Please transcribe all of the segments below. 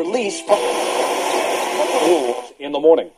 release from in the morning.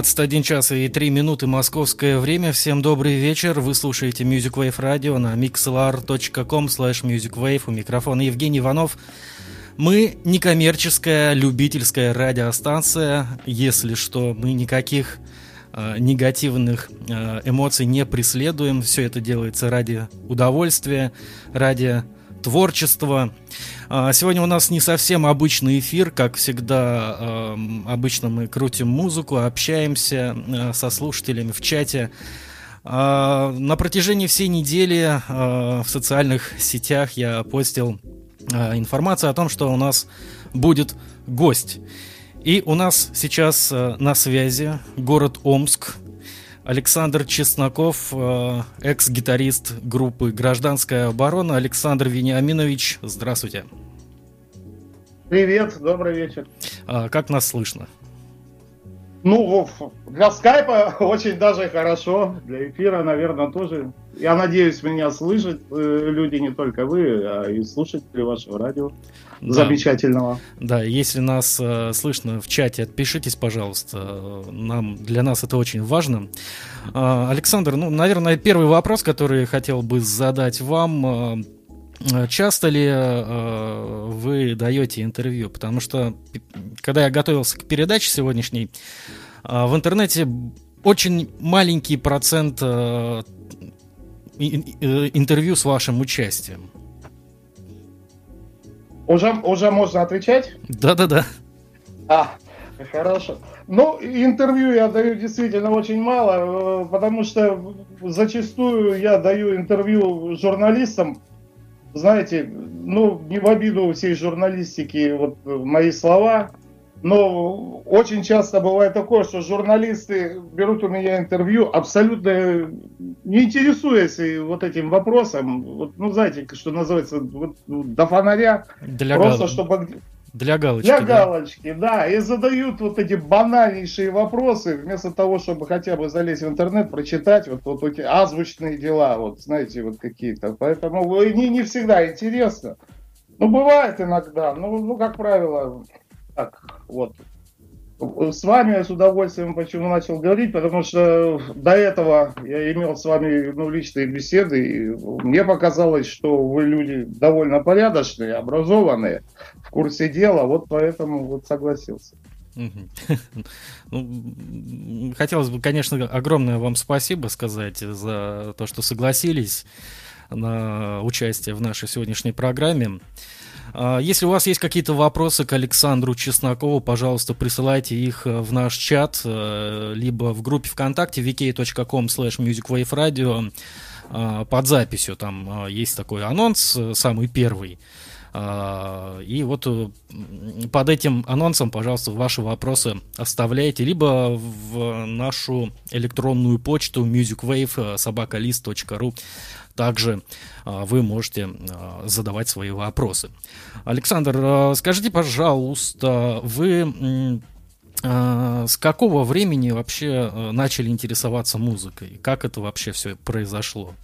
21 час и 3 минуты московское время. Всем добрый вечер. Вы слушаете Music Wave Radio на mixlr.com slash musicwave. У микрофона Евгений Иванов. Мы некоммерческая, любительская радиостанция. Если что, мы никаких э, негативных э, эмоций не преследуем. Все это делается ради удовольствия, ради творчества. А, Сегодня у нас не совсем обычный эфир, как всегда. Обычно мы крутим музыку, общаемся э, со слушателями в чате. А, На протяжении всей недели э, в социальных сетях я постил информацию о том, что у нас будет гость. И у нас сейчас э, на связи город Омск, Александр Чесноков, э, экс-гитарист группы «Гражданская оборона». Александр Вениаминович, здравствуйте. Привет, добрый вечер. А, Как нас слышно? Ну, для скайпа очень даже хорошо, для эфира, наверное, тоже. Я надеюсь, меня слышат э, люди, не только вы, а и слушатели вашего радио. Да. Замечательного. Да, если нас э, слышно в чате, отпишитесь, пожалуйста. Э, Нам, для нас это очень важно. А, Александр, ну, наверное, первый вопрос, который хотел бы задать вам. э, э, Часто ли э, вы даете интервью? Потому что, когда я готовился к передаче сегодняшней, э, в интернете очень маленький процент э, э, интервью с вашим участием. Уже, уже можно отвечать? Да-да-да. А, Хорошо. Ну, интервью я даю действительно очень мало, э, потому что зачастую я даю интервью журналистам, знаете, ну, не в обиду всей журналистики, вот э, мои слова, но очень часто бывает такое, что журналисты берут у меня интервью, абсолютно не интересуясь вот этим вопросом, вот, ну, знаете, что называется, вот, ну, до фонаря, Для, просто гал- чтобы для галочки. для да. галочки, да, и задают вот эти банальнейшие вопросы, вместо того, чтобы хотя бы залезть в интернет, прочитать вот, вот эти азбучные дела, вот знаете, вот какие-то. Поэтому не, не всегда интересно. Ну, бывает иногда, ну, ну, как правило, так, вот. С вами с удовольствием почему начал говорить, потому что до этого я имел с вами ну, личные беседы, и мне показалось, что вы люди довольно порядочные, образованные, в курсе дела, вот поэтому вот согласился. Ну, хотелось бы, конечно, огромное вам спасибо сказать за то, что согласились на участие в нашей сегодняшней программе. А, Если у вас есть какие-то вопросы к Александру Чеснокову, пожалуйста, присылайте их э, в наш чат, э, либо в группе ВКонтакте vk.com slash musicwaveradio а, под записью. Там а, есть такой анонс, э, самый первый. А, И вот э, под этим анонсом, пожалуйста, ваши вопросы оставляйте, либо в нашу электронную почту musicwave.sobacalist.ru также а, вы можете а, задавать свои вопросы. Александр, а, скажите, пожалуйста, вы с какого времени вообще начали интересоваться музыкой? Как это вообще все произошло?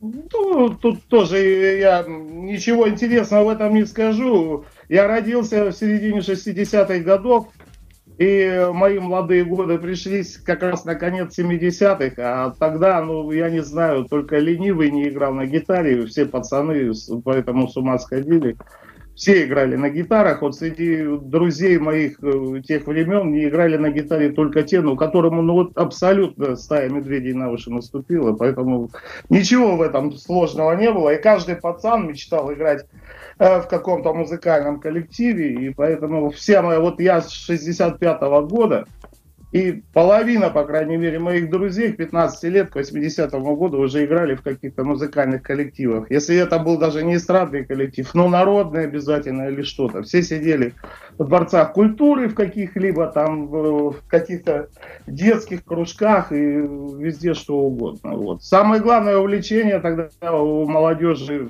Ну, тут тоже я ничего интересного в этом не скажу. Я родился в середине 60-х годов, и мои молодые годы пришлись как раз на конец 70-х, а тогда, ну, я не знаю, только ленивый не играл на гитаре, все пацаны поэтому с ума сходили. Все играли на гитарах, вот среди друзей моих э, тех времен не играли на гитаре только те, ну, которому, ну, вот абсолютно стая медведей на уши наступила, поэтому Ничего в этом сложного не было, и каждый пацан мечтал играть в каком-то музыкальном коллективе, и поэтому все мои, вот я с 65 года, и половина, по крайней мере, моих друзей к 15 лет, к 80 году уже играли в каких-то музыкальных коллективах. Если это был даже не эстрадный коллектив, но народный обязательно или что-то. Все сидели в дворцах культуры в каких-либо там, в каких-то детских кружках и везде что угодно. Вот. Самое главное увлечение тогда у молодежи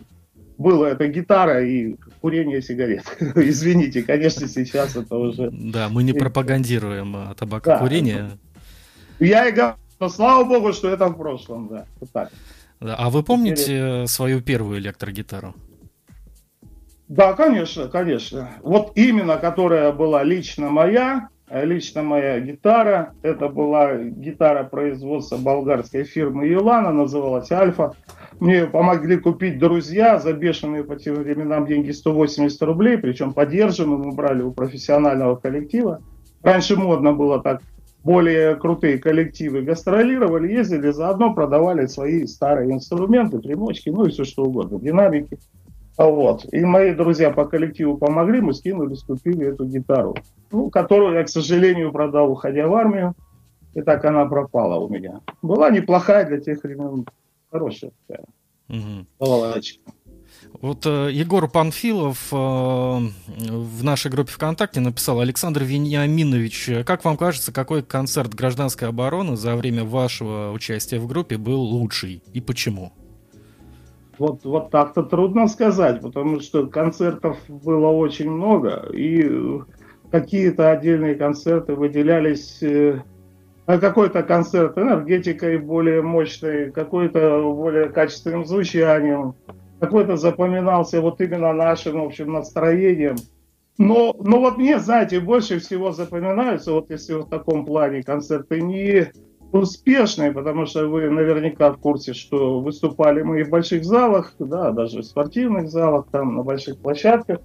было это гитара и курение сигарет. Извините, конечно, сейчас это уже... Да, мы не пропагандируем а, Да. табакокурение. Я и говорю, но слава богу, что это в прошлом, да. Вот так. Да, А вы помните э, свою первую электрогитару? Да, конечно, конечно. Вот именно, которая была лично моя, лично моя гитара, это была гитара производства болгарской фирмы Елана, называлась Альфа. Мне помогли купить друзья за бешеные по тем временам деньги 180 рублей, причем поддержанную мы брали у профессионального коллектива. Раньше модно было так, более крутые коллективы гастролировали, ездили, заодно продавали свои старые инструменты, примочки, ну и все что угодно, динамики. А Вот. И мои друзья по коллективу помогли, мы скинули, скупили эту гитару, ну, которую я, к сожалению, продал, уходя в армию. И так она пропала у меня. Была неплохая для тех времен, хорошая такая балалайчика. Вот э, Егор Панфилов э, в нашей группе ВКонтакте написал, Александр Вениаминович, как вам кажется, какой концерт гражданской обороны за время вашего участия в группе был лучший и почему? Вот, вот так-то трудно сказать, потому что концертов было очень много, и какие-то отдельные концерты выделялись. э, а Какой-то концерт энергетикой более мощной, какой-то более качественным звучанием, какой-то запоминался вот именно нашим, в общем, настроением. Но, но вот мне, знаете, больше всего запоминаются, вот если в таком плане концерты не успешные, потому что вы наверняка в курсе, что выступали мы и в больших залах, да, даже в спортивных залах, там на больших площадках.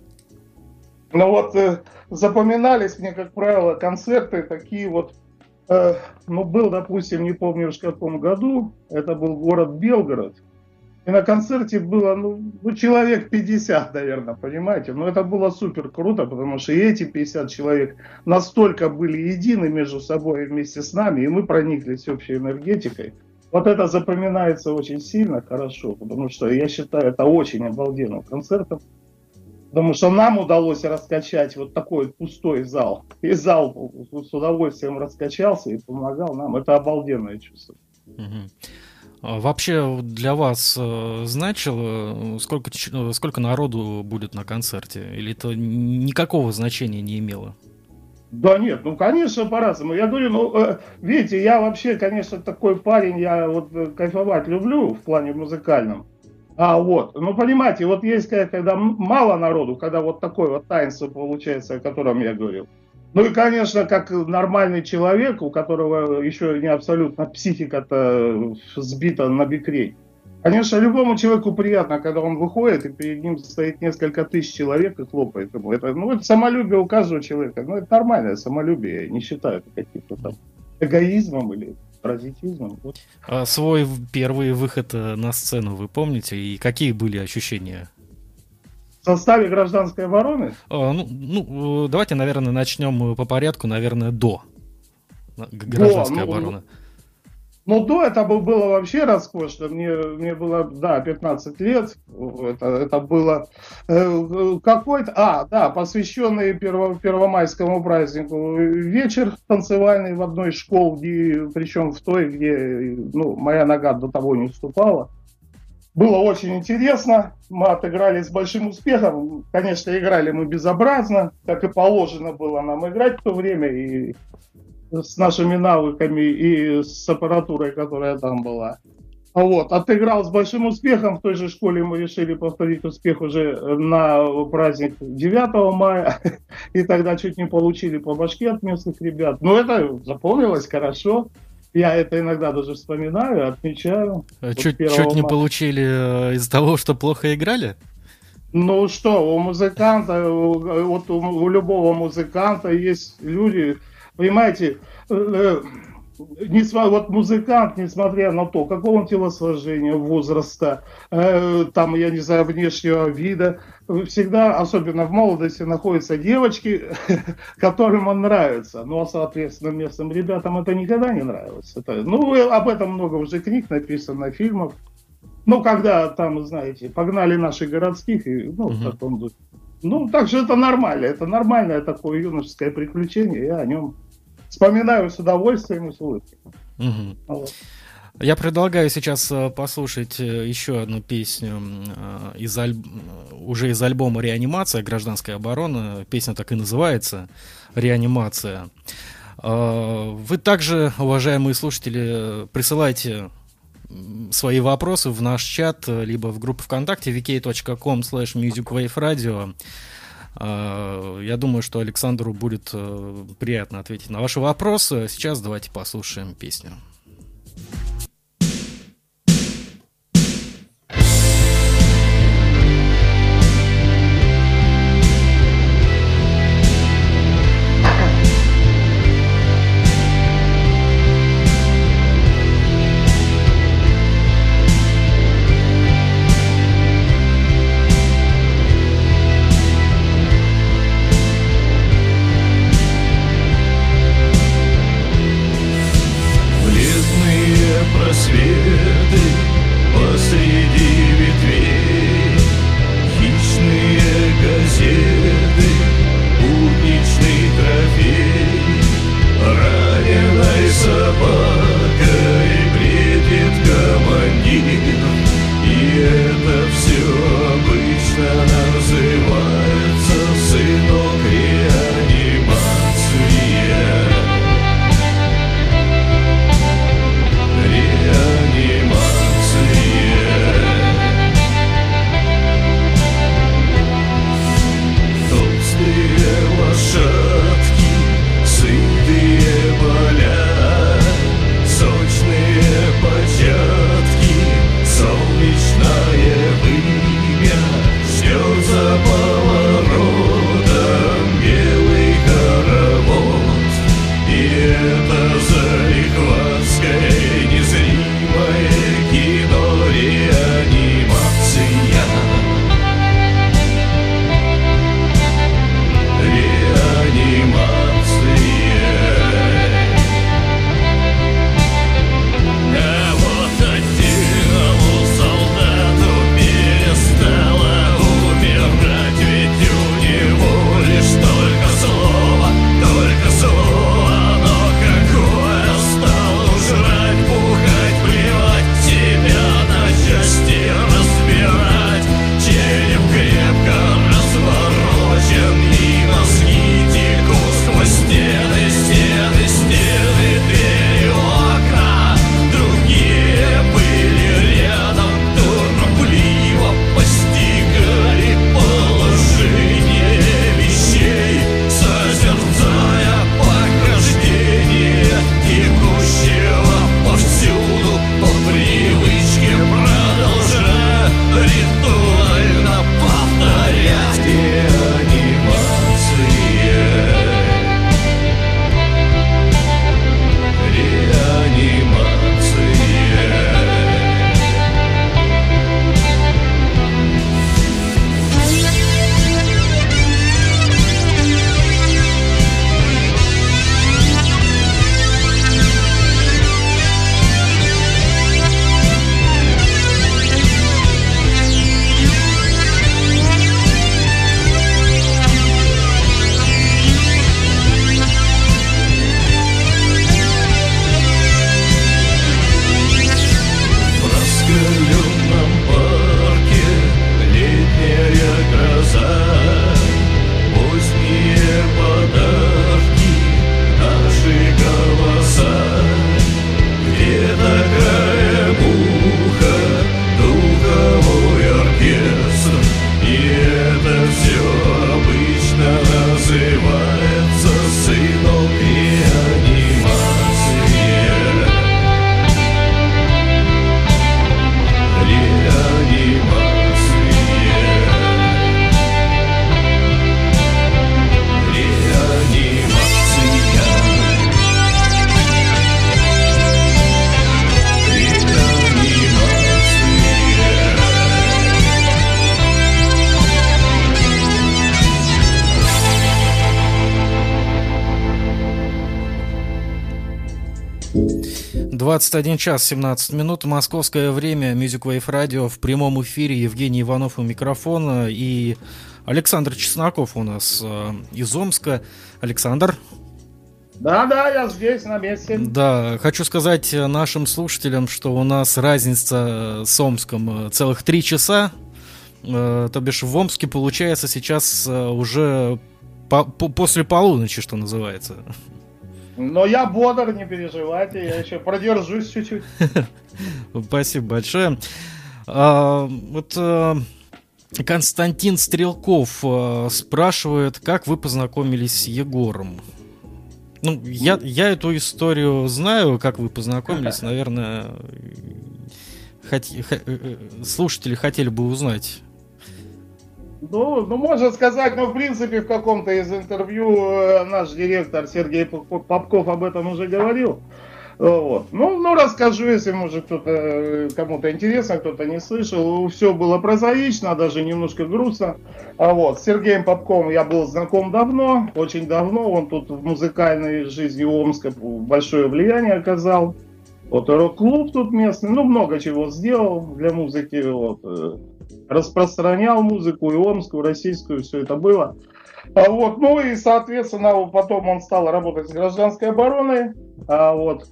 Но вот э, запоминались мне, как правило, концерты такие вот, э, ну, был, допустим, не помню уж в каком году, это был город Белгород, И на концерте было, ну, ну, человек 50, наверное, понимаете? Но это было супер круто, потому что и эти 50 человек настолько были едины между собой вместе с нами, и мы прониклись общей энергетикой. Вот это запоминается очень сильно, хорошо, потому что я считаю, это очень обалденным концертом. Потому что нам удалось раскачать вот такой пустой зал. И зал с удовольствием раскачался и помогал нам. Это обалденное чувство. Мгм. А Вообще для вас э, значило, э, сколько, э, сколько народу будет на концерте? Или это никакого значения не имело? Да нет, ну конечно по-разному. Я говорю, ну видите, я вообще, конечно, такой парень, я вот кайфовать люблю в плане музыкальном. А вот, ну понимаете, вот есть когда мало народу, когда вот такое вот таинство получается, о котором я говорил. Ну и, конечно, как нормальный человек, у которого еще не абсолютно психика-то сбита на бикрень. Конечно, любому человеку приятно, когда он выходит, и перед ним стоит несколько тысяч человек и хлопает ему. Это, ну, это самолюбие у каждого человека. Ну, это нормальное самолюбие. Я не считаю это каким-то там эгоизмом или паразитизмом. Вот. А свой первый выход э, на сцену вы помните? И какие были ощущения? В составе гражданской обороны А, ну, ну, э, давайте, наверное, начнем э, по порядку, наверное, до гражданской ну, обороны. Ну, до этого было вообще роскошно. Мне, мне было, да, 15 лет. Это, это было э, какой-то... А, да, посвященный перво- первомайскому празднику вечер танцевальный в одной из школ, где, причем в той, где ну, моя нога до того не уступала. Было очень интересно. Мы отыграли с большим успехом. Конечно, играли мы безобразно, как и положено было нам играть в то время. И с нашими навыками и с аппаратурой, которая там была. Вот, отыграл с большим успехом. В той же школе мы решили повторить успех уже на праздник 9 мая. И тогда чуть не получили по башке от местных ребят. Но это запомнилось хорошо. Я это иногда даже вспоминаю, отмечаю. Э, вот Чуть, чуть не мая. получили э, из-за того, что плохо играли? Ну что, у музыканта, вот у, у любого музыканта есть люди, понимаете, э, э, несма- вот музыкант, несмотря на то, какого он телосложения, возраста, э, там, я не знаю, внешнего вида, всегда, особенно в молодости, находятся девочки, которым он нравится. Ну, а, соответственно, местным ребятам это никогда не нравилось. Это, ну, об этом много уже книг написано, фильмов. Ну, когда там, знаете, погнали наших городских, и, ну, в таком духе. Ну, так что это нормально, это нормальное такое юношеское приключение, я о нем вспоминаю с удовольствием и с улыбкой. Мгм. Вот. Я предлагаю сейчас э, послушать э, еще одну песню э, из аль- э, уже из альбома «Реанимация. Гражданская оборона». Песня так и называется «Реанимация». Э, Вы также, уважаемые слушатели, присылайте свои вопросы в наш чат, либо в группу ВКонтакте vk.com slash musicwaveradio. Э, Я думаю, что Александру будет приятно ответить на ваши вопросы. Сейчас давайте послушаем песню. 21 час 17 минут, московское время, Music Wave Radio в прямом эфире, Евгений Иванов у микрофона и Александр Чесноков у нас э, из Омска. Александр. Да-да, я здесь, на месте. Да, хочу сказать нашим слушателям, что у нас разница с Омском э, целых три часа. Э, то бишь в Омске получается сейчас э, уже по по после полуночи, что называется. Но я бодр, не переживайте, я еще продержусь чуть-чуть. Спасибо большое. А, вот а, Константин Стрелков а, спрашивает, как вы познакомились с Егором? Ну, я, я эту историю знаю, как вы познакомились, наверное, хот, х, слушатели хотели бы узнать. Ну, ну, можно сказать, ну, в принципе, в каком-то из интервью э, наш директор Сергей Попков об этом уже говорил. Вот. Ну, ну, расскажу, если, может, кто-то, э, кому-то интересно, кто-то не слышал. Все было прозаично, даже немножко грустно. А вот, с Сергеем Попковым я был знаком давно, очень давно. Он тут в музыкальной жизни Омска большое влияние оказал. Вот рок-клуб тут местный, ну, много чего сделал для музыки. Вот. Распространял музыку и омскую, российскую, все это было. А вот, ну и, соответственно, потом он стал работать с гражданской обороной. А вот,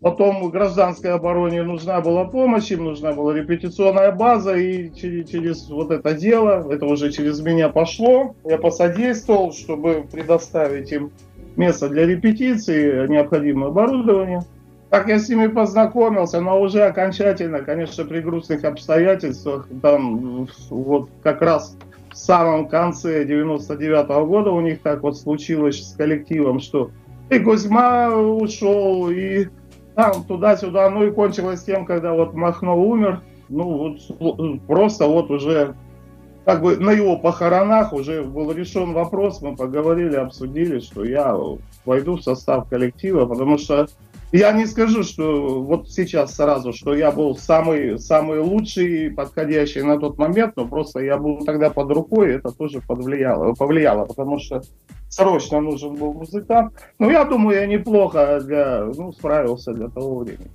потом гражданской обороне нужна была помощь, им нужна была репетиционная база, и через, через вот это дело, это уже через меня пошло, я посодействовал, чтобы предоставить им место для репетиции, необходимое оборудование. Так я с ними познакомился, но уже окончательно, конечно, при грустных обстоятельствах, там вот как раз в самом конце 99 -го года у них так вот случилось с коллективом, что и Кузьма ушел, и там туда-сюда, ну и кончилось тем, когда вот Махно умер, ну вот просто вот уже как бы на его похоронах уже был решен вопрос, мы поговорили, обсудили, что я войду в состав коллектива, потому что я не скажу, что вот сейчас сразу, что я был самый, самый лучший, подходящий на тот момент, но просто я был тогда под рукой, и это тоже повлияло, повлияло, потому что срочно нужен был музыкант. Но я думаю, я неплохо для, ну, справился для того времени.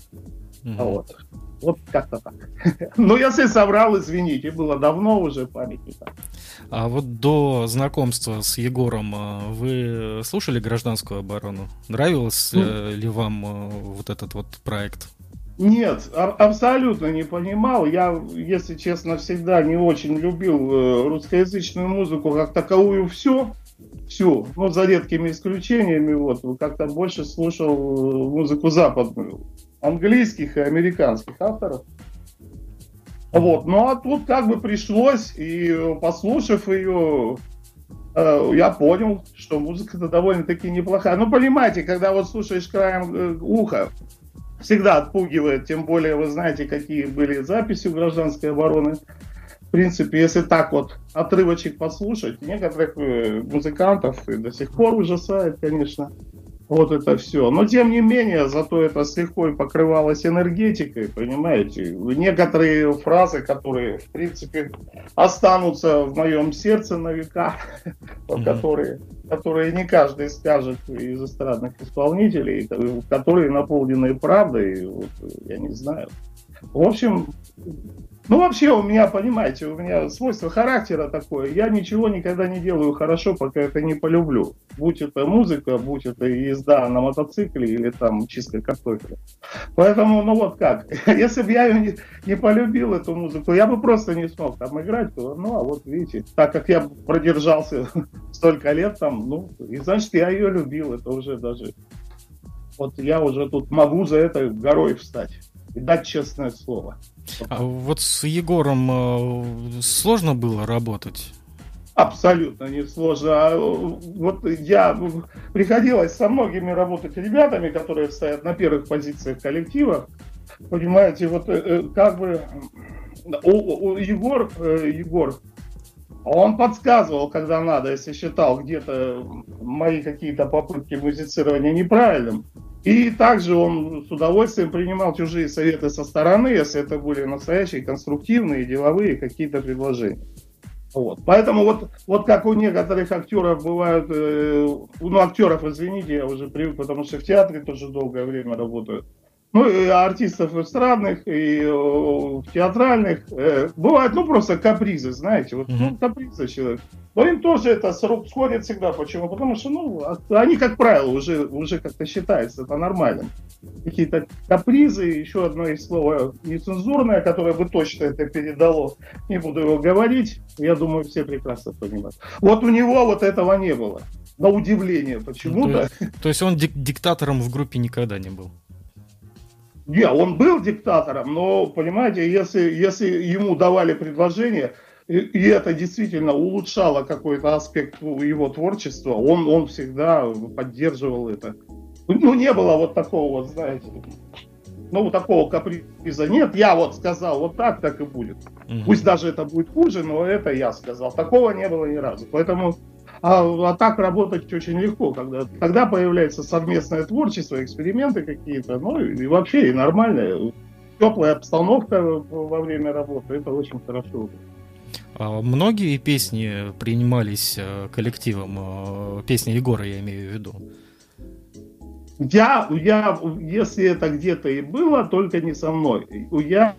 Mm-hmm. Вот. Вот как-то так. Но если соврал, извините, было давно уже памяти так. А вот до знакомства с Егором а, вы слушали гражданскую оборону? Нравился ну, ли вам а, вот этот вот проект? Нет, а- абсолютно не понимал. Я, если честно, всегда не очень любил э, русскоязычную музыку как таковую все. Все, ну, за редкими исключениями, вот, как-то больше слушал э, музыку западную английских и американских авторов. Вот, ну а тут как бы пришлось, и послушав ее, э, я понял, что музыка-то довольно-таки неплохая. Ну, понимаете, когда вот слушаешь краем э, уха, всегда отпугивает, тем более вы знаете, какие были записи у гражданской обороны. В принципе, если так вот отрывочек послушать, некоторых э, музыкантов и до сих пор ужасает, конечно вот это все. Но тем не менее, зато это с легко покрывалось энергетикой, понимаете. Некоторые фразы, которые, в принципе, останутся в моем сердце на века, которые, которые не каждый скажет из эстрадных исполнителей, которые наполнены правдой, вот, я не знаю. В общем, ну, вообще у меня, понимаете, у меня свойство характера такое. Я ничего никогда не делаю хорошо, пока это не полюблю. Будь это музыка, будь это езда на мотоцикле или там чистка картофеля. Поэтому, ну вот как. Если бы я ее не, не полюбил, эту музыку, я бы просто не смог там играть. То, ну, а вот видите, так как я продержался столько лет там, ну, и значит, я ее любил. Это уже даже... Вот я уже тут могу за это горой встать и дать честное слово. А вот с Егором э, сложно было работать? Абсолютно не сложно. А, вот я приходилось со многими работать ребятами, которые стоят на первых позициях коллектива. Понимаете, вот э, э, как бы у, у Егор, Егор, он подсказывал, когда надо, если считал где-то мои какие-то попытки музицирования неправильным. И также он с удовольствием принимал чужие советы со стороны, если это были настоящие, конструктивные, деловые какие-то предложения. Вот. Поэтому вот, вот как у некоторых актеров бывают, э, ну актеров, извините, я уже привык, потому что в театре тоже долгое время работаю. Ну, и артистов эстрадных, и э, театральных. Э, бывают, ну, просто капризы, знаете, вот, ну, Мгм. капризы человек. Но им тоже это с рук сходит всегда. Почему? Потому что, ну, они, как правило, уже, уже как-то считается это нормальным. Какие-то капризы, еще одно есть слово нецензурное, которое бы точно это передало. Не буду его говорить, я думаю, все прекрасно понимают. Вот у него вот этого не было. На удивление почему-то. То есть он дик- диктатором в группе никогда не был. Не, он был диктатором, но, понимаете, если, если ему давали предложение, и, и это действительно улучшало какой-то аспект его творчества, он, он всегда поддерживал это. Ну, не было вот такого, вот, знаете, ну, вот такого каприза. Нет, я вот сказал, вот так, так и будет. Мгм. Пусть даже это будет хуже, но это я сказал. Такого не было ни разу. Поэтому а, а так работать очень легко, когда тогда появляется совместное творчество, эксперименты какие-то, ну и, вообще и нормальная теплая обстановка во время работы, это очень хорошо. А многие песни принимались э, коллективом, э, песни Егора я имею в виду. Я, я, если это где-то и было, только не со мной. Я,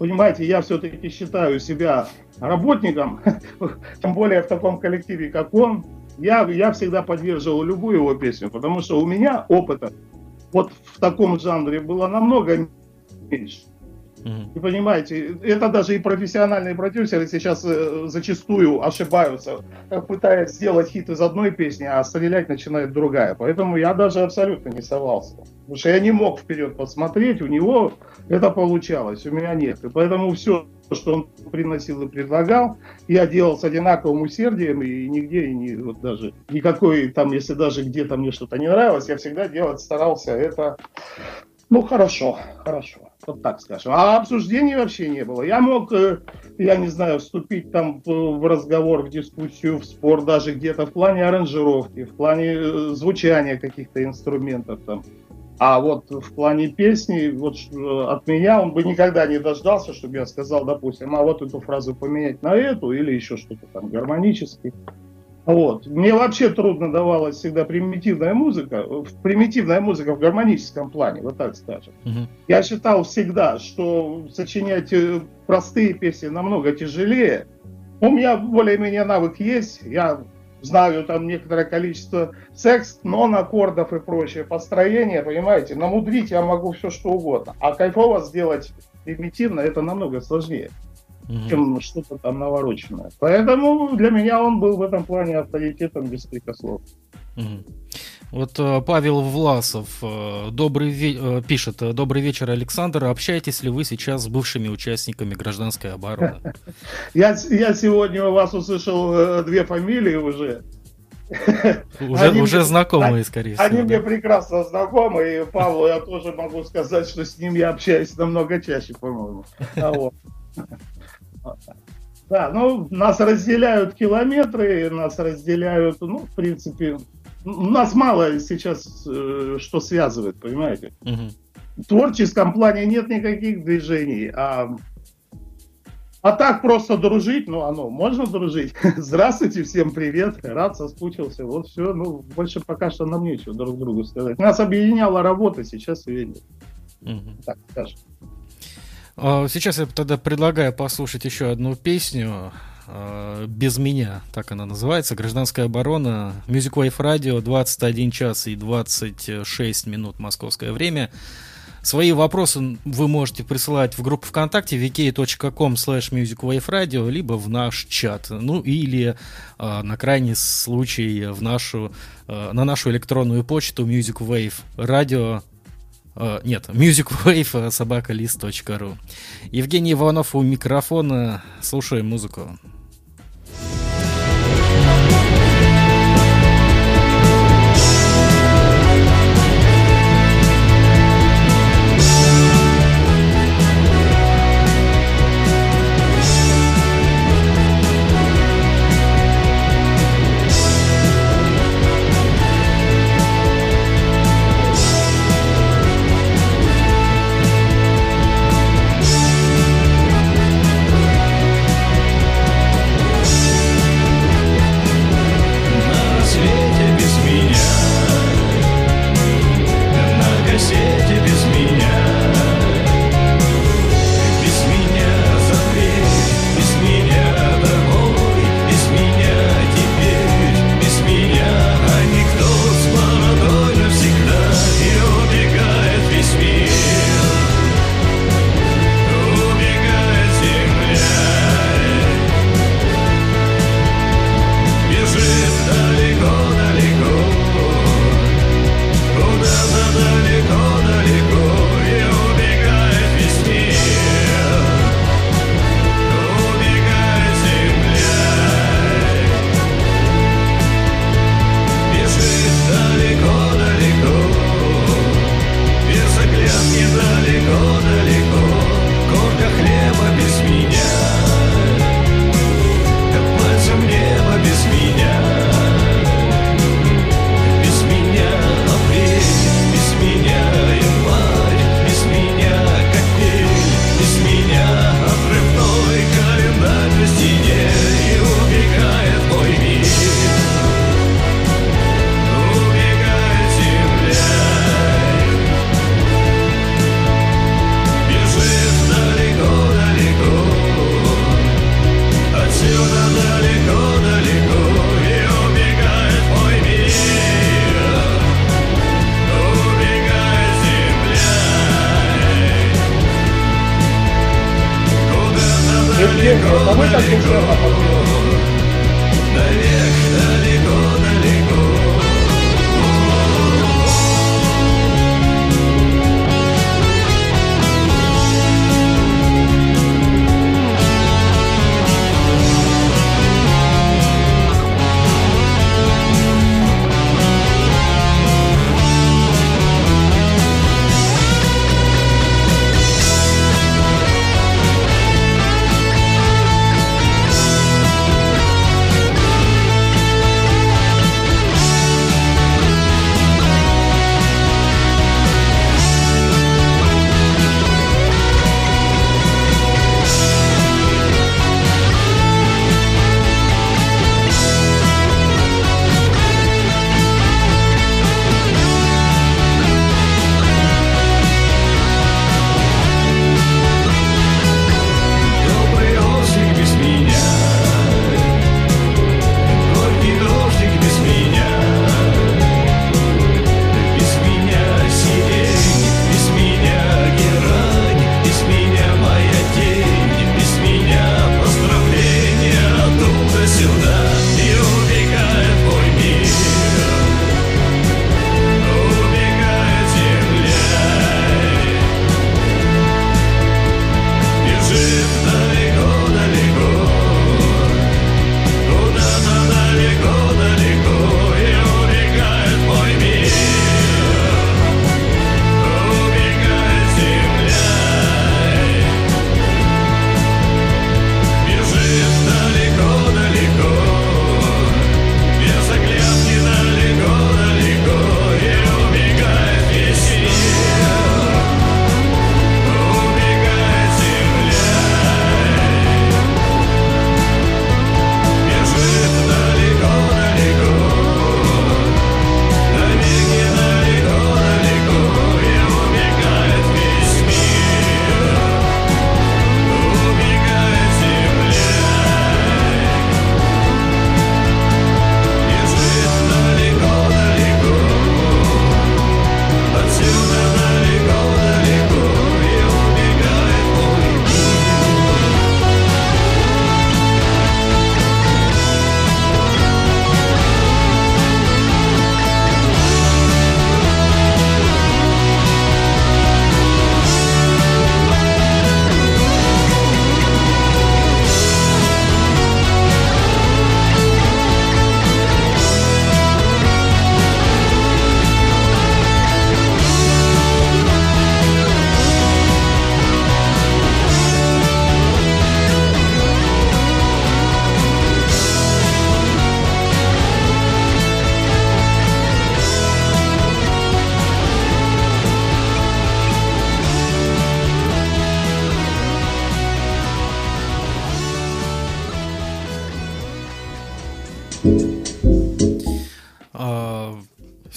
понимаете, я все-таки считаю себя работником, тем более в таком коллективе, как он. Я, я всегда поддерживал любую его песню, потому что у меня опыта вот в таком жанре было намного меньше. Мгм. Вы понимаете, это даже и профессиональные продюсеры сейчас э, зачастую ошибаются, пытаясь сделать хит из одной песни, а стрелять начинает другая. Поэтому я даже абсолютно не совался. Потому что я не мог вперед посмотреть, у него это получалось, у меня нет. И поэтому все, что он приносил и предлагал, я делал с одинаковым усердием, и нигде, и не, вот даже никакой, там, если даже где-то мне что-то не нравилось, я всегда делать старался это ну, хорошо, хорошо. Вот так скажем. А обсуждений вообще не было. Я мог, э, я не знаю, вступить там в разговор, в дискуссию, в спор даже где-то в плане аранжировки, в плане э, звучания каких-то инструментов там. А вот в плане песни, вот ш- от меня он бы никогда не дождался, чтобы я сказал, допустим, а вот эту фразу поменять на эту или еще что-то там гармонически. Вот. Мне вообще трудно давалась всегда примитивная музыка, э, примитивная музыка в гармоническом плане, вот так скажем. Мгм. Я считал всегда, что сочинять э, простые песни намного тяжелее. У меня более-менее навык есть, я знаю там некоторое количество секс, нон аккордов и прочее, построение, понимаете, намудрить я могу все что угодно, а кайфово сделать примитивно это намного сложнее Мгм. чем что-то там навороченное. Поэтому для меня он был в этом плане авторитетом беспрекословно. Мгм. Вот э, Павел Власов э, добрый ве- э, пишет: Добрый вечер, Александр. Общаетесь ли вы сейчас с бывшими участниками гражданской обороны? Я, я сегодня у вас услышал две фамилии уже. Уже, Они уже мне- знакомые, скорее всего. Они да? мне прекрасно знакомы, и Павлу я тоже могу сказать, что с ним я общаюсь намного чаще, по-моему. А вот. Да, ну, нас разделяют километры, нас разделяют, ну, в принципе, нас мало сейчас э, что связывает, понимаете? Мгм. в творческом плане нет никаких движений. А, а так просто дружить, ну, оно, можно дружить. Здравствуйте, всем привет, рад, соскучился. Вот все, ну, больше пока что нам нечего друг другу сказать. Нас объединяла работа, сейчас ее нет. Мгм. Так скажем. А, Сейчас я тогда предлагаю послушать еще одну песню а, «Без меня», так она называется, «Гражданская оборона», Music Wave Radio, 21 час и 26 минут московское время. Свои вопросы вы можете присылать в группу ВКонтакте vk.com slash musicwaveradio, либо в наш чат, ну или а, на крайний случай в нашу, на нашу электронную почту musicwaveradio Нет, musicwave собака ру. Евгений Иванов у микрофона. Слушаем музыку.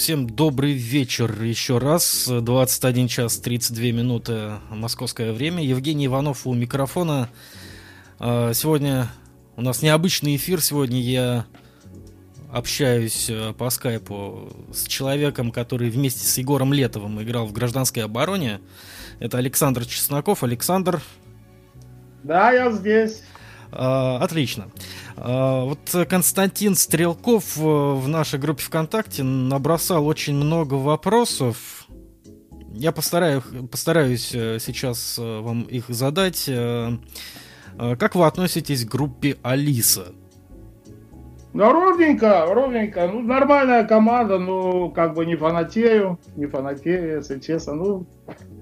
Всем добрый вечер еще раз. 21 час 32 минуты московское время. Евгений Иванов у микрофона. А, Сегодня у нас необычный эфир. Сегодня я общаюсь э, по скайпу с человеком, который вместе с Егором Летовым играл в гражданской обороне. Это Александр Чесноков. Александр, Да, я здесь. А, Отлично. А, Вот Константин Стрелков э, в нашей группе ВКонтакте набросал очень много вопросов. Я постараюсь, постараюсь э, сейчас э, вам их задать. Как вы относитесь к группе Алиса? Ну, ровненько, ровненько. Ну, нормальная команда, ну, как бы не фанатею, не фанатею, если честно. Ну,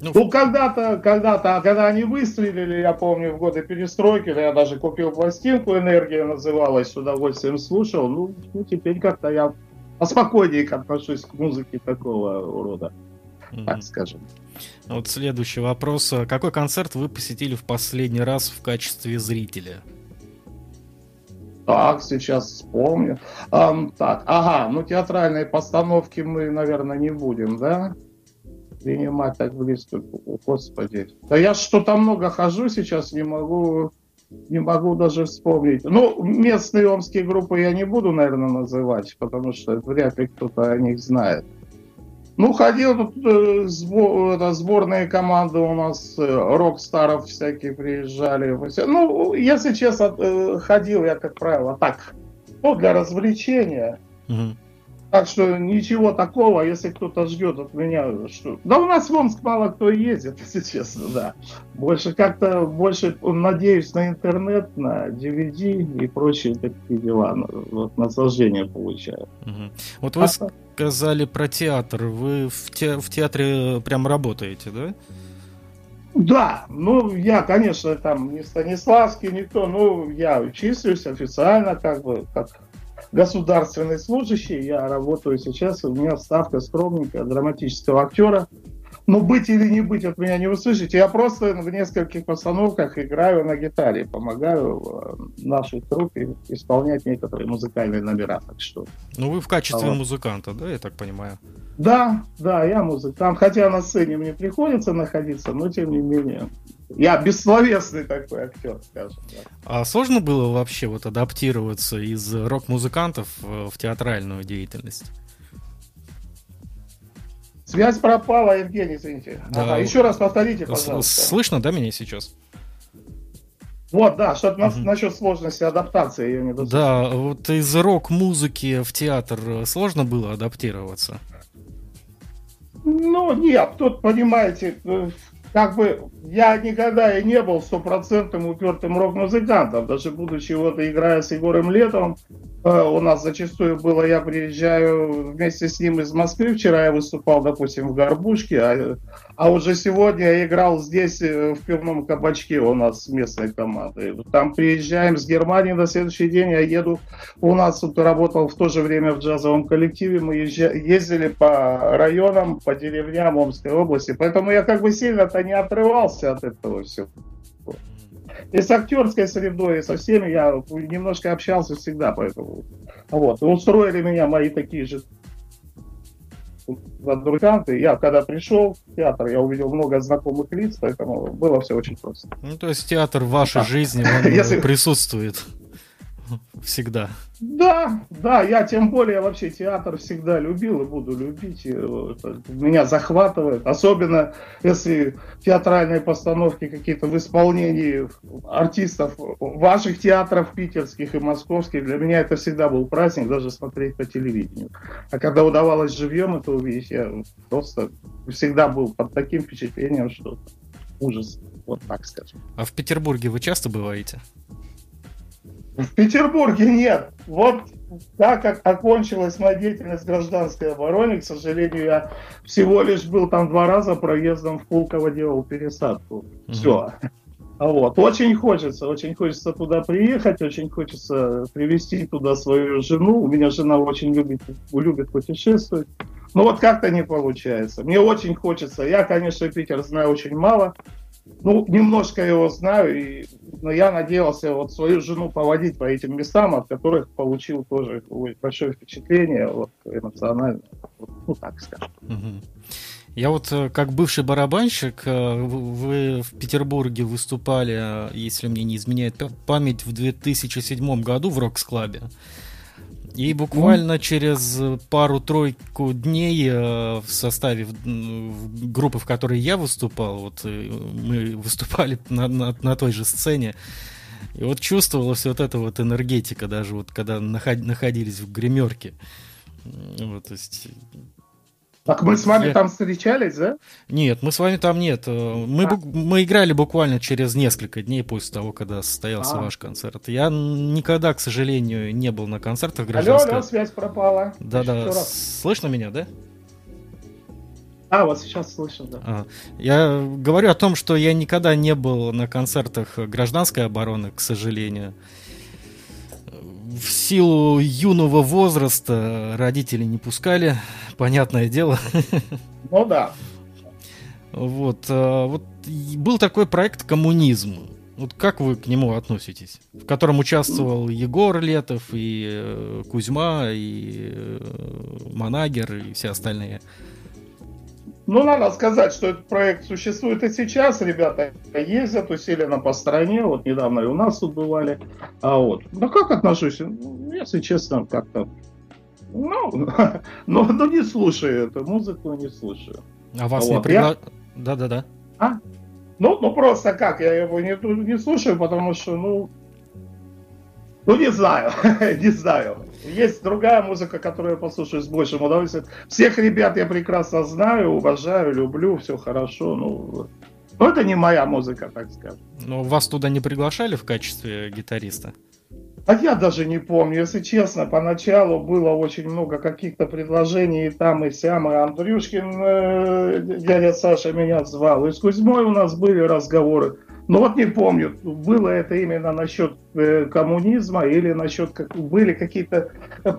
Ну, ну когда-то, когда-то, а когда они выстрелили, я помню, в годы перестройки, я даже купил пластинку «Энергия» называлась, с удовольствием слушал. Ну, ну теперь как-то я поспокойнее отношусь к музыке такого рода, мгм. так скажем. Вот следующий вопрос. Какой концерт вы посетили в последний раз в качестве зрителя? Так, сейчас вспомню. Ам, так, ага, ну театральные постановки мы, наверное, не будем, да? Принимать так близко, господи. Да я что-то много хожу сейчас, не могу, не могу даже вспомнить. Ну, местные омские группы я не буду, наверное, называть, потому что вряд ли кто-то о них знает. Ну, ходил тут э, сбо- это, сборные команды у нас, э, рок-старов всякие приезжали. Ну, если честно, э, ходил я, как правило, так, ну, для развлечения. Мгм. Так что ничего такого, если кто-то ждет от меня, что... Да у нас в Омск мало кто ездит, если честно, да. Больше как-то, больше надеюсь на интернет, на DVD и прочие такие дела. Ну, Вот наслаждение получаю. Мгм. Вот вы А- сказали про театр. Вы в, те- в театре прям работаете, да? Да, ну я, конечно, там не Станиславский, никто, ну я числюсь официально, как бы, как государственный служащий, я работаю сейчас, у меня ставка скромненькая драматического актера. Но быть или не быть от меня не услышите. Я просто в нескольких постановках играю на гитаре, помогаю э, нашей труппе исполнять некоторые музыкальные номера. Так что Ну, вы в качестве Ага. музыканта, да, я так понимаю? да, да, я музыкант. Хотя на сцене мне приходится находиться, но тем не менее. Я бессловесный такой актер, скажем. так. А сложно было вообще вот адаптироваться из рок-музыкантов э, в театральную деятельность? Связь пропала, Евгений, извините. Да. Ага, еще раз повторите, пожалуйста. Слышно, да, меня сейчас? Вот, да, что-то на- Мгм. насчет сложности адаптации ее не дослушал. Да, вот из рок-музыки в театр э, сложно было адаптироваться? Ну, нет, тут, понимаете, э, как бы я никогда и не был стопроцентным упертым рок-музыкантом, даже будучи вот играя с Егором Летом, э, у нас зачастую было, я приезжаю вместе с ним из Москвы, вчера я выступал, допустим, в Горбушке, а, а уже сегодня я играл здесь, э, в пивном кабачке у нас местной командой. Там приезжаем с Германии на следующий день, я еду, у нас тут работал в то же время в джазовом коллективе, мы ездили по районам, по деревням Омской области, поэтому я как бы сильно-то не отрывался от этого всего. И с актерской средой, и со всеми я немножко общался всегда, поэтому вот. И устроили меня мои такие же музыканты. Я когда пришел в театр, я увидел много знакомых лиц, поэтому было все очень просто. Ну, то есть театр в вашей Да. жизни он, Если- присутствует всегда. Да, да, я тем более вообще театр всегда любил и буду любить. И, это меня захватывает. Особенно если театральные постановки какие-то в исполнении артистов ваших театров питерских и московских. Для меня это всегда был праздник, даже смотреть по телевидению. А когда удавалось живьем это увидеть, я просто всегда был под таким впечатлением, что ужас. Вот так скажем. А в Петербурге вы часто бываете? В Петербурге нет. Вот так как окончилась моя деятельность в гражданской обороне, к сожалению, я всего лишь был там два раза проездом в Пулково делал пересадку. Все. А вот. Очень хочется, очень хочется туда приехать, очень хочется привезти туда свою жену. У меня жена очень любит, любит путешествовать. Но вот как-то не получается. Мне очень хочется. Я, конечно, Питер знаю очень мало. Ну, немножко его знаю, и но я надеялся вот свою жену поводить по этим местам, от которых получил тоже большое впечатление, вот, эмоционально. Вот, ну, так скажем. Я вот э, как бывший барабанщик, э, вы в Петербурге выступали, э, если мне не изменяет память, в 2007 году в Рокс-клабе. И буквально через пару-тройку дней э, в составе группы, в которой я выступал, вот э, мы выступали на, на- на той же сцене, и вот чувствовалась вот эта вот энергетика, даже вот когда наход- находились в гримерке. Вот, то есть Так мы с вами Я- там встречались, да? нет, мы с вами там нет. Мы, А. мы играли буквально через несколько дней после того, когда состоялся А. ваш концерт. Я никогда, к сожалению, не был на концертах Алло, гражданского. алло, связь пропала. Да-да, слышно меня, да? А, вот сейчас слышу, да. А, Я говорю о том, что я никогда не был на концертах гражданской обороны, к сожалению. В силу юного возраста родители не пускали, понятное дело. Ну да. Вот, а, вот был такой проект «Коммунизм». Вот как вы к нему относитесь? В котором участвовал Егор Летов, и э, Кузьма, и э, Манагер, и все остальные. Ну, надо сказать, что этот проект существует и сейчас. Ребята ездят усиленно по стране. Вот недавно и у нас тут бывали. А вот. Ну, как отношусь? Ну, Если честно, как-то... Ну, ну, ну, не слушаю эту музыку, не слушаю. А вас Вот, не пригла... Да-да-да. Ну, ну просто как, я его не, не слушаю, потому что, ну, ну не знаю, не знаю. Есть другая музыка, которую я послушаю с большим удовольствием. Всех ребят я прекрасно знаю, уважаю, люблю, все хорошо. Ну, но это не моя музыка, так скажем. Но вас туда не приглашали в качестве гитариста? А я даже не помню, если честно, поначалу было очень много каких-то предложений и там, и сям, и Андрюшкин, э, дядя Саша меня звал, и с Кузьмой у нас были разговоры. Но вот не помню, было это именно насчет э, коммунизма или насчет, как, были какие-то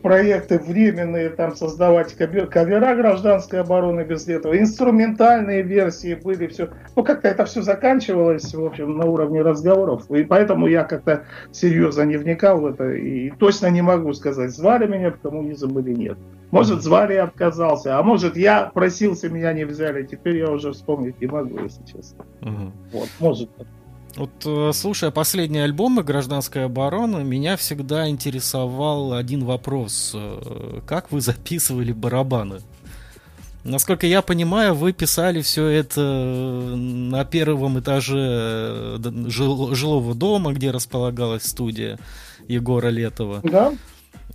проекты временные, там создавать кавер- кавера гражданской обороны без этого, инструментальные версии были, все. Ну, как-то это все заканчивалось, в общем, на уровне разговоров, и поэтому я как-то серьезно не вникал в это и точно не могу сказать, звали меня в коммунизм или нет. Может, звали и отказался, а может, я просился, меня не взяли, теперь я уже вспомнить не могу, если честно. Мгм. Вот, может. Вот э, слушая последние альбомы «Гражданская оборона», меня всегда интересовал один вопрос. Э, Как вы записывали барабаны? Насколько я понимаю, вы писали все это на первом этаже э, жил- жилого дома, где располагалась студия Егора Летова. Да?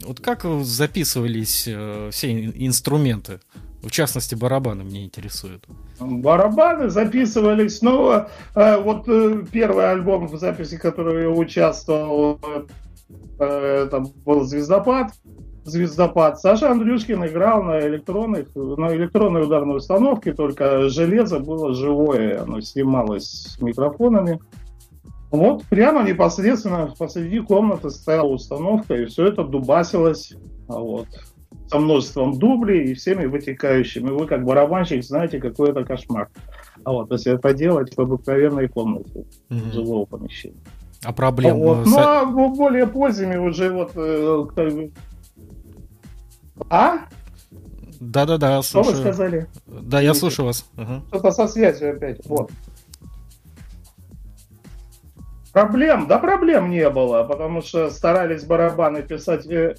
Вот как записывались э, все ин- инструменты? В частности, барабаны меня интересуют. Барабаны записывались, ну, э, вот э, первый альбом, в записи которого я участвовал, э, это был «Звездопад». «Звездопад». Саша Андрюшкин играл на электронных, на электронной ударной установке, только железо было живое, оно снималось с микрофонами. Вот прямо непосредственно посреди комнаты стояла установка, и все это дубасилось. А Вот со множеством дублей и всеми вытекающими. Вы как барабанщик знаете, какой это кошмар. А вот если это делать в обыкновенной комнате Мгм. жилого помещения. А проблем? Вот. Ну, а более поздними уже вот... э, А? Да-да-да, Что вы сказали? Да, я слушаю вас. Ага. Что-то со связью опять. Вот. Проблем? Да проблем не было, потому что старались барабаны писать э,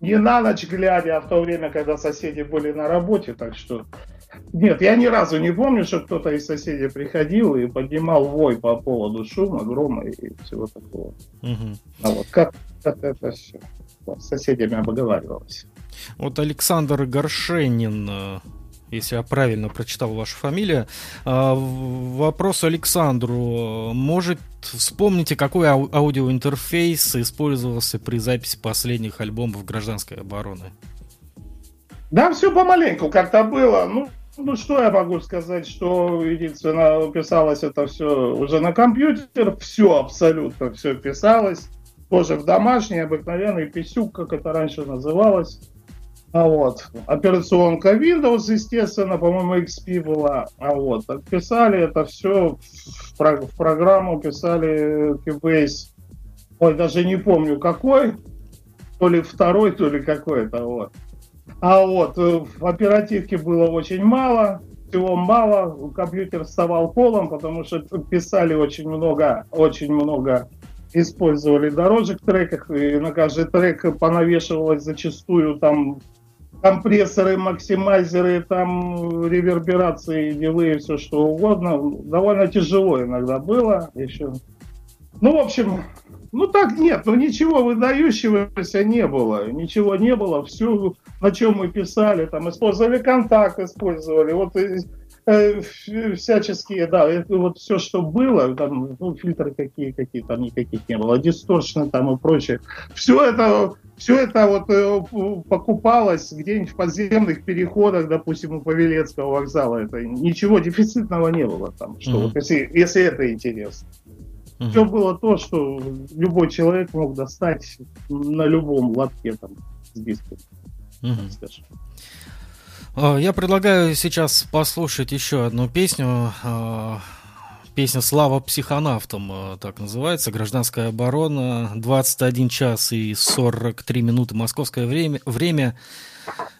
не на ночь глядя, а в то время, когда соседи были на работе, так что... Нет, я ни разу не помню, что кто-то из соседей приходил и поднимал вой по поводу шума, грома и всего такого. Мгм. А вот как, как это все с соседями обговаривалось. Вот Александр Горшенин, э, если я правильно прочитал вашу фамилию, а, вопрос Александру. Может, вспомните, какой ау- аудиоинтерфейс использовался при записи последних альбомов гражданской обороны? Да, все помаленьку как-то было. Ну, ну, что я могу сказать, что единственное, писалось это все уже на компьютер, все абсолютно, все писалось. Тоже в домашний, обыкновенный писюк, как это раньше называлось. А вот. Операционка Windows, естественно, по-моему, XP была. А вот. Писали это все в, про- в программу, писали Cubase. Ой, даже не помню какой. То ли второй, то ли какой-то. Вот. А вот э, в оперативке было очень мало, всего мало. Компьютер вставал полом, потому что писали очень много, очень много использовали дорожек треках, и на каждый трек понавешивалось зачастую там компрессоры, максимайзеры, там реверберации, дилы, все что угодно. Довольно тяжело иногда было еще. Ну, в общем, ну так нет, ну ничего выдающегося не было. Ничего не было. Все, на чем мы писали, там использовали контакт, использовали. Вот э, э, всяческие, да, вот все, что было, там, ну, фильтры какие, какие там никаких не было, дисторшны там и прочее. Все это, все это вот э, покупалось где-нибудь в подземных переходах, допустим, у Павелецкого вокзала. Это ничего дефицитного не было там, что Мгм. вот если, если это интересно. Мгм. Все было то, что любой человек мог достать на любом лотке там с диском, скажем. А, Я предлагаю сейчас послушать еще одну песню. Песня «Слава психонавтам» а, так называется. Гражданская оборона. 21 час и 43 минуты московское время. время.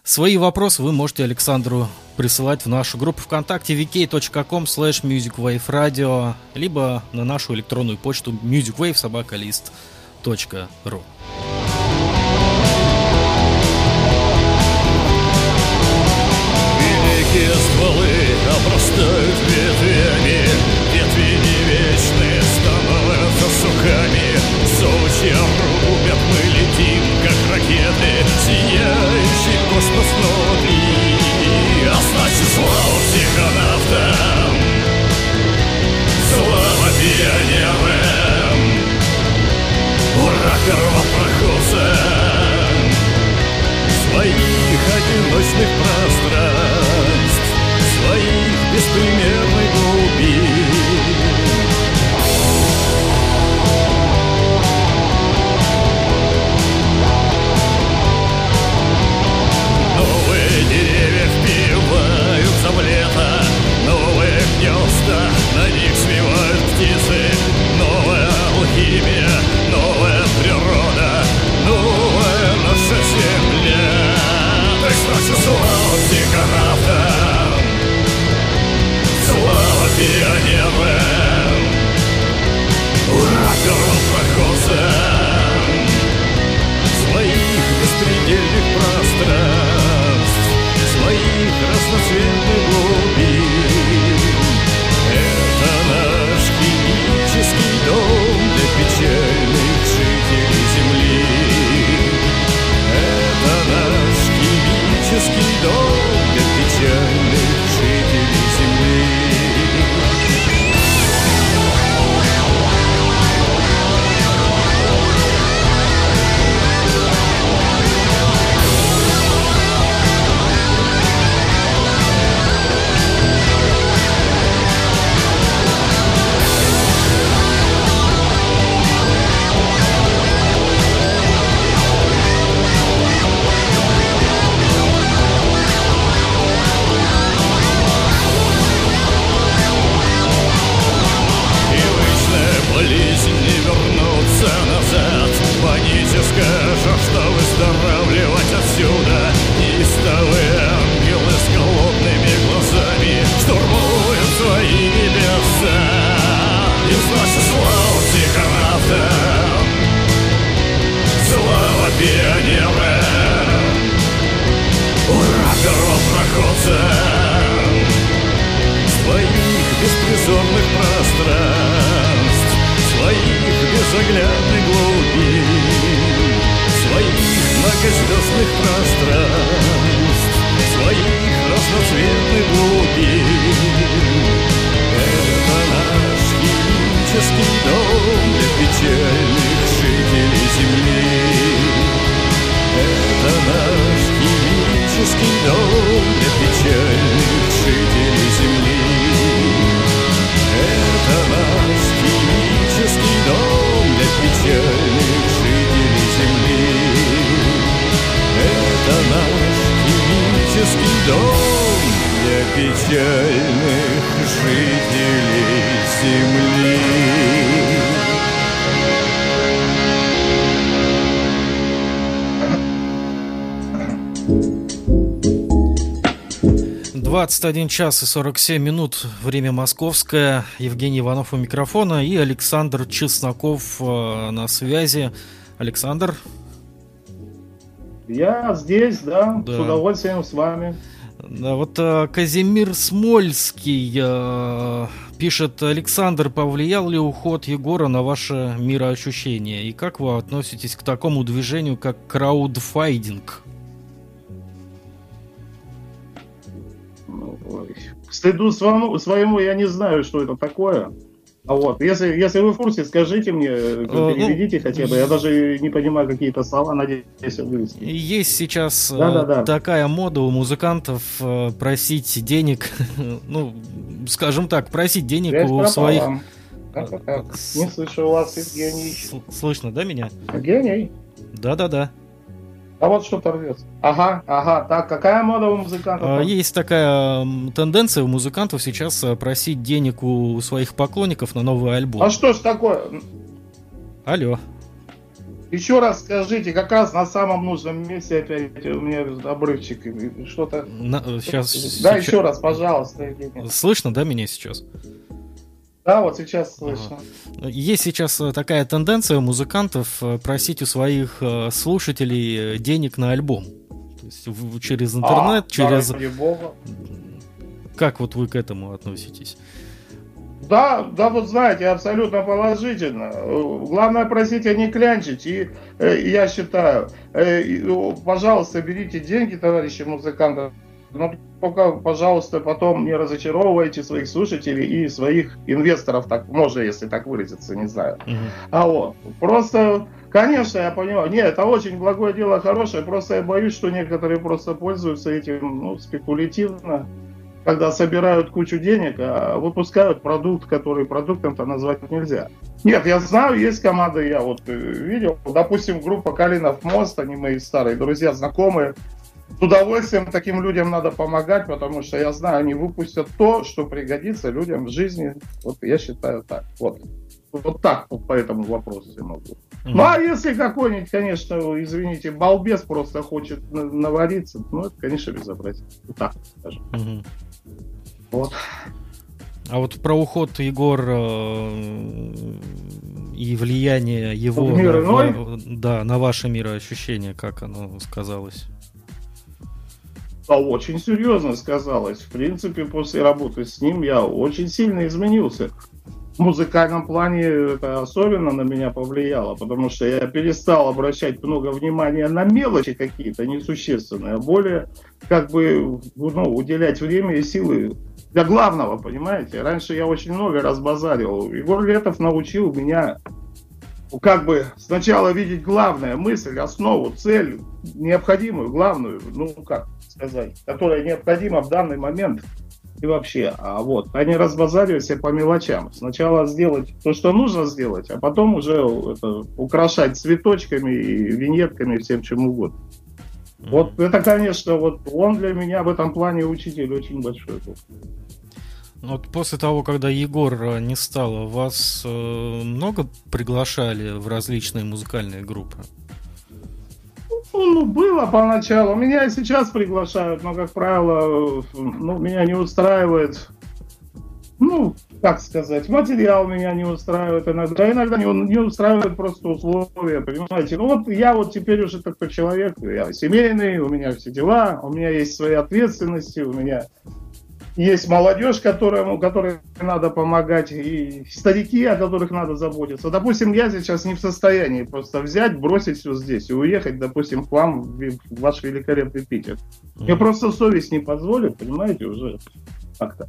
Свои вопросы вы можете Александру присылать в нашу группу ВКонтакте vk.com slash musicwaveradio либо на нашу электронную почту musicwavesobacalist.ru Паническая жажда выздоравливать отсюда? Неистовые ангелы с голодными глазами Штурмуют свои небеса. И значит слава психонавтам Слава пионерам! Ура первопроходцам своих беспризорных пространств, своих безоглядных глубин, многозвездных пространств, своих разноцветных глубин. Это наш химический дом для печальных жителей Земли. Это наш химический дом для печальных жителей Земли. Это наш химический дом для печальных Это наш Романтический дом для печальных жителей земли. 21 час и 47 минут, время московское. Евгений Иванов у микрофона и Александр Чесноков э, на связи. Александр? Я здесь, да, Да. с удовольствием с вами. Да, вот э, Казимир Смольский э, пишет, Александр, повлиял ли уход Егора на ваше мироощущение? И как вы относитесь к такому движению, как краудфайдинг? Ну, К стыду своему, своему я не знаю, что это такое. А вот, если, если вы в курсе, скажите мне, э, ну, переведите хотя бы. Я даже не понимаю какие-то слова, надеюсь, выяснить. Есть сейчас э, Да-да-да. такая мода у музыкантов э, просить денег, ну, скажем так, просить денег Связь у пропала. своих... Как это так? Не слышу вас, Евгений. Слышно, да, меня? Евгений? Да-да-да. А вот что-то рвется. Ага, ага. Так, какая мода у музыкантов? А, Есть такая тенденция у музыкантов сейчас э, просить денег у своих поклонников на новый альбом. А что ж такое? Алло. Еще раз скажите, как раз на самом нужном месте опять у меня обрывчик. Что-то... сейчас, Да, еще раз, пожалуйста. Слышно, да, меня сейчас? Да, вот сейчас слышно. Есть сейчас э, такая тенденция у музыкантов э, просить у своих э, слушателей денег на альбом. То есть через интернет, А, через... бога. Как вот вы к этому относитесь? Да, да, вот знаете, абсолютно положительно. Главное просить, а не клянчить. И э, я считаю, э, ну, пожалуйста, берите деньги, товарищи музыканты. Но только, пожалуйста, потом не разочаровывайте своих слушателей и своих инвесторов, так можно, если так выразиться, не знаю. Мгм. А вот, просто, конечно, я понимаю, нет, это очень благое дело, хорошее, просто я боюсь, что некоторые просто пользуются этим, ну, спекулятивно, когда собирают кучу денег, а выпускают продукт, который продуктом-то назвать нельзя. Нет, я знаю, есть команда, я вот э, видел, допустим, группа Калинов Мост, они мои старые друзья, знакомые, с удовольствием таким людям надо помогать, потому что я знаю, они выпустят то, что пригодится людям в жизни. Вот я считаю так. Вот. Вот так вот по этому вопросу я могу. Ну а если какой-нибудь, конечно, извините, балбес просто хочет на- навариться, ну это, конечно, безобразие. Вот так скажем. Мгм. Вот. А вот про уход Егор э, и влияние его на, да, на ваше мироощущение, как оно сказалось? Очень серьезно сказалось. В принципе, после работы с ним я очень сильно изменился. В музыкальном плане это особенно на меня повлияло, потому что я перестал обращать много внимания на мелочи какие-то несущественные, а более как бы ну, уделять время и силы для главного, понимаете? Раньше я очень много разбазаривал. Егор Летов научил меня как бы сначала видеть главное, мысль, основу, цель, необходимую, главную, ну как сказать, которая необходима в данный момент и вообще. А вот, а не разбазаривайся по мелочам. Сначала сделать то, что нужно сделать, а потом уже это, украшать цветочками и виньетками, всем чем угодно. Вот это, конечно, вот он для меня в этом плане учитель очень большой был. Ну, Вот после того, когда Егор э, не стало, вас э, много приглашали в различные музыкальные группы? Ну, ну, было поначалу. Меня сейчас приглашают, но, как правило, ну, меня не устраивает. Ну, как сказать, материал меня не устраивает иногда. Иногда не, не устраивает просто условия, понимаете. Ну вот я вот теперь уже такой человек, я семейный, у меня все дела, у меня есть свои ответственности, у меня есть молодежь, которому, которой надо помогать, и старики, о которых надо заботиться. Допустим, я сейчас не в состоянии просто взять, бросить все здесь и уехать, допустим, к вам в ваш великолепный Питер. Мне просто совесть не позволит, понимаете, уже. Как-то.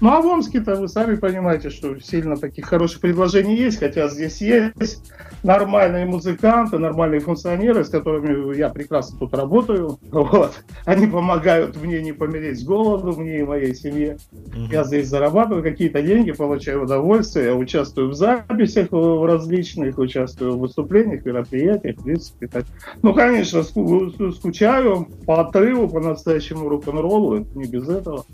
Ну а в Омске-то вы сами понимаете, что сильно таких хороших предложений есть, хотя здесь есть нормальные музыканты, нормальные функционеры, с которыми я прекрасно тут работаю. Вот. Они помогают мне не помереть с голоду, мне и моей семье. Mm-hmm. Я здесь зарабатываю какие-то деньги, получаю удовольствие, я участвую в записях в различных, участвую в выступлениях, мероприятиях, в принципе. Так. Ну, конечно, скучаю по отрыву, по настоящему рок-н-роллу, не без этого.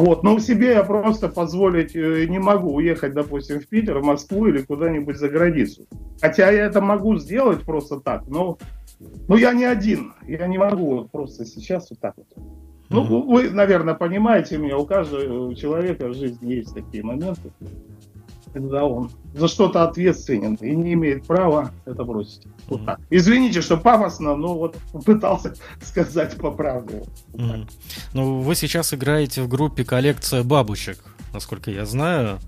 Вот, но себе я просто позволить э, не могу уехать, допустим, в Питер, в Москву или куда-нибудь за границу. Хотя я это могу сделать просто так, но, но я не один. Я не могу вот просто сейчас вот так вот. Ну, вы, наверное, понимаете меня, у каждого человека в жизни есть такие моменты когда он за что-то ответственен и не имеет права это бросить. Вот так. Извините, что пафосно, но вот пытался сказать по правде. mm Ну, вы сейчас играете в группе «Коллекция бабочек», насколько я знаю.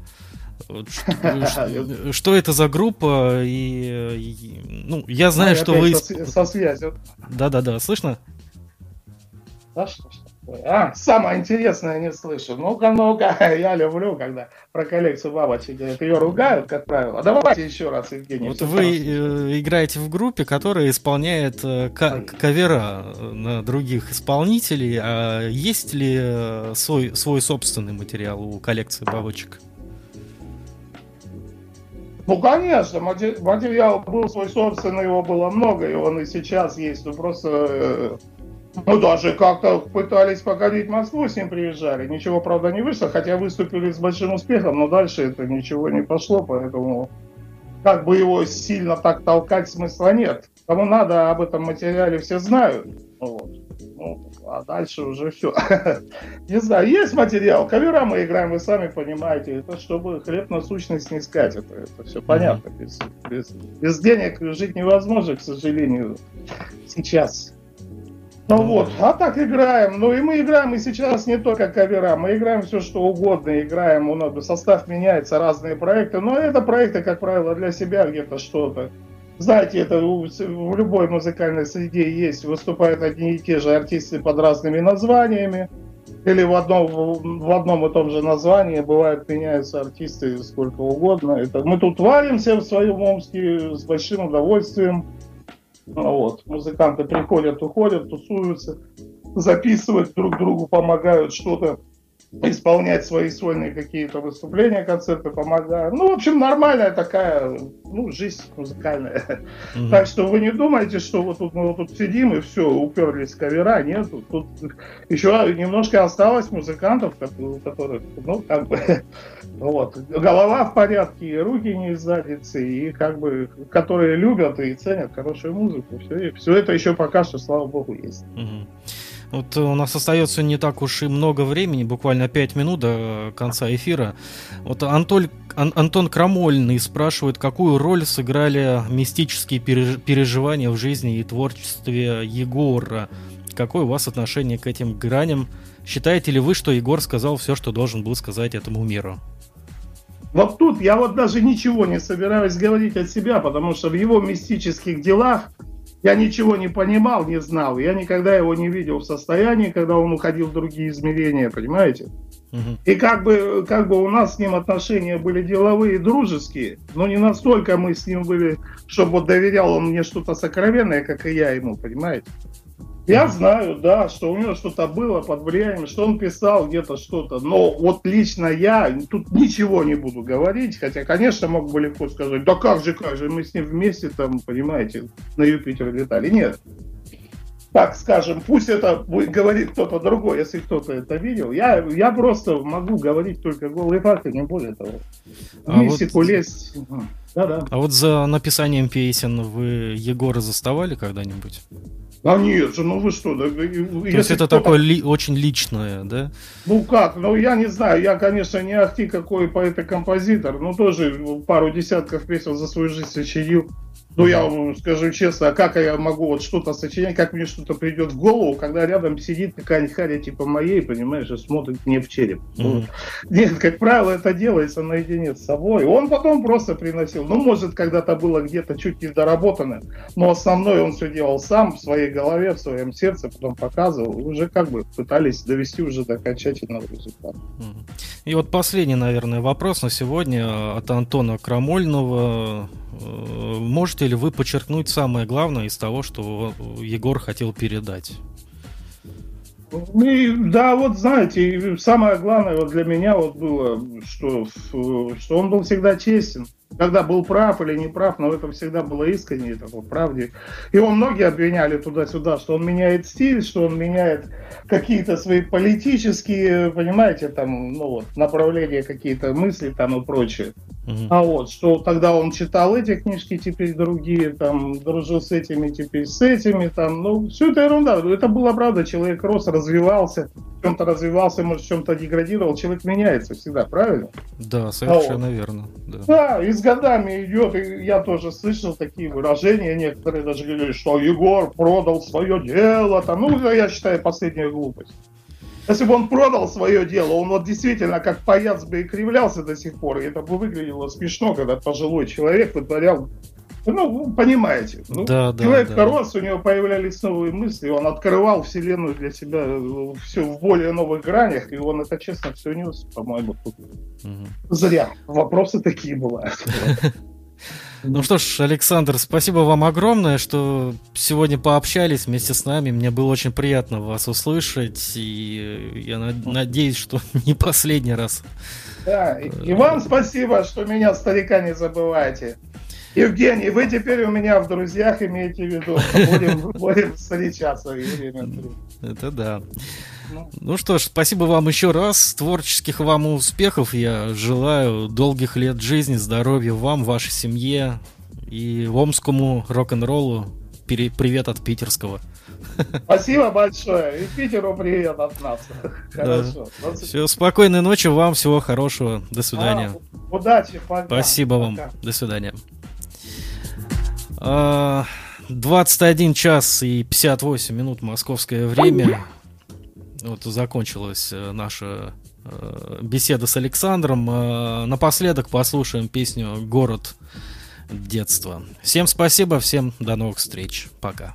Что это за группа? И, ну, я знаю, что вы... Со связью. Да-да-да, слышно? Да, что, что? А, самое интересное не слышу. Ну-ка, ну-ка, я люблю, когда про коллекцию бабочек ее ругают, как правило. Давайте еще раз, Евгений. Вот вы э, играете в группе, которая исполняет э, кавера на других исполнителей. А есть ли э, свой, свой собственный материал у коллекции бабочек? Ну, конечно, материал был свой собственный, его было много, и он и сейчас есть. Ну, просто ну, даже как-то пытались погодить Москву, с ним приезжали. Ничего, правда, не вышло, хотя выступили с большим успехом, но дальше это ничего не пошло, поэтому как бы его сильно так толкать смысла нет. Кому надо, об этом материале все знают. Вот. Ну, а дальше уже все. не знаю, есть материал, кавера мы играем, вы сами понимаете. Это чтобы хлеб на сущность не искать. Это, это все понятно. Без, без, без денег жить невозможно, к сожалению, сейчас. Ну вот, а так играем. Ну и мы играем и сейчас не только кавера, мы играем все что угодно, играем, у нас состав меняется, разные проекты, но это проекты, как правило, для себя где-то что-то. Знаете, это в любой музыкальной среде есть, выступают одни и те же артисты под разными названиями, или в одном, в одном и том же названии, бывает, меняются артисты сколько угодно. Это, мы тут варимся в своем Омске с большим удовольствием. Ну вот. Музыканты приходят, уходят, тусуются, записывают друг другу, помогают что-то исполнять свои сольные какие-то выступления, концерты помогают. Ну, в общем, нормальная такая, ну, жизнь музыкальная. Mm-hmm. Так что вы не думайте, что вот тут мы вот тут сидим и все, уперлись кавера. Нет, тут, тут еще немножко осталось музыкантов, которые, ну, как бы, вот, голова в порядке, и руки не из задницы, и как бы, которые любят и ценят хорошую музыку. Все, все это еще пока что, слава богу, есть. Mm-hmm. Вот у нас остается не так уж и много времени, буквально 5 минут до конца эфира. Вот Антоль, Ан, Антон Крамольный спрашивает, какую роль сыграли мистические переживания в жизни и творчестве Егора. Какое у вас отношение к этим граням? Считаете ли вы, что Егор сказал все, что должен был сказать этому миру? Вот тут я вот даже ничего не собираюсь говорить от себя, потому что в его мистических делах я ничего не понимал, не знал. Я никогда его не видел в состоянии, когда он уходил в другие измерения, понимаете? Угу. И как бы, как бы у нас с ним отношения были деловые, дружеские, но не настолько мы с ним были, чтобы вот доверял он мне что-то сокровенное, как и я ему, понимаете? Я знаю, да, что у него что-то было под влиянием, что он писал где-то что-то. Но вот лично я тут ничего не буду говорить, хотя, конечно, мог бы легко сказать, да как же, как же, мы с ним вместе там, понимаете, на Юпитер летали. Нет. Так скажем, пусть это будет говорить кто-то другой, если кто-то это видел. Я, я просто могу говорить только голые факты, не более того. А Мистику вот... лезть. Да-да. А вот за написанием песен вы Егора заставали когда-нибудь? А нет же, ну вы что? Да, То есть это такое ли, очень личное, да? Ну как, ну я не знаю, я, конечно, не ахти какой поэт и композитор, но тоже пару десятков песен за свою жизнь сочинил. Ну, я вам скажу честно, а как я могу вот что-то сочинять, как мне что-то придет в голову, когда рядом сидит какая-нибудь харя типа моей, понимаешь, и смотрит мне в череп. Mm-hmm. Нет, как правило, это делается наедине с собой. Он потом просто приносил. Ну, может, когда-то было где-то чуть не доработано, но основное он все делал сам, в своей голове, в своем сердце, потом показывал. И уже как бы пытались довести уже до окончательного результата. И вот последний, наверное, вопрос на сегодня от Антона Крамольного. Э, можете ли вы подчеркнуть самое главное из того, что Егор хотел передать? Ну, да, вот знаете, самое главное вот для меня вот было, что, что он был всегда честен когда был прав или не прав, но это всегда было искренне, это по правде. Его многие обвиняли туда-сюда, что он меняет стиль, что он меняет какие-то свои политические, понимаете, там, ну вот, направления, какие-то мысли там и прочее. Угу. А вот, что тогда он читал эти книжки, теперь другие, там, дружил с этими, теперь с этими, там, ну, все это ерунда. Это была правда, человек рос, развивался, в чем-то развивался, может, в чем-то деградировал, человек меняется всегда, правильно? Да, совершенно а вот. верно. Да. да, и с годами идет, и я тоже слышал такие выражения, некоторые даже говорили, что Егор продал свое дело, там, ну, я считаю, последняя глупость. Если бы он продал свое дело, он вот действительно как паяц бы и кривлялся до сих пор, и это бы выглядело смешно, когда пожилой человек вытворял ну, понимаете. Ну, да, человек да, рос, у него появлялись новые мысли, он открывал вселенную для себя э, все в более новых гранях, и он это честно все нес, по-моему. Угу. Зря. Вопросы такие бывают. Ну что ж, Александр, спасибо вам огромное, что сегодня пообщались вместе с нами. Мне было очень приятно вас услышать, и я надеюсь, что не последний раз. Да, и вам спасибо, что меня, старика, не забывайте. Евгений, вы теперь у меня в друзьях имеете в виду. Будем, будем встречаться время. Это да. Ну. ну что ж, спасибо вам еще раз. Творческих вам успехов. Я желаю долгих лет жизни, здоровья вам, вашей семье и омскому рок-н-роллу. Привет от питерского. Спасибо большое. И Питеру привет от нас. Хорошо. Да. Все, спокойной ночи вам, всего хорошего. До свидания. А, удачи, пока. Спасибо пока. вам. До свидания. 21 а, час и 58 минут московское время. Вот закончилась э, наша э, беседа с Александром. Э, напоследок послушаем песню «Город детства». Всем спасибо, всем до новых встреч. Пока.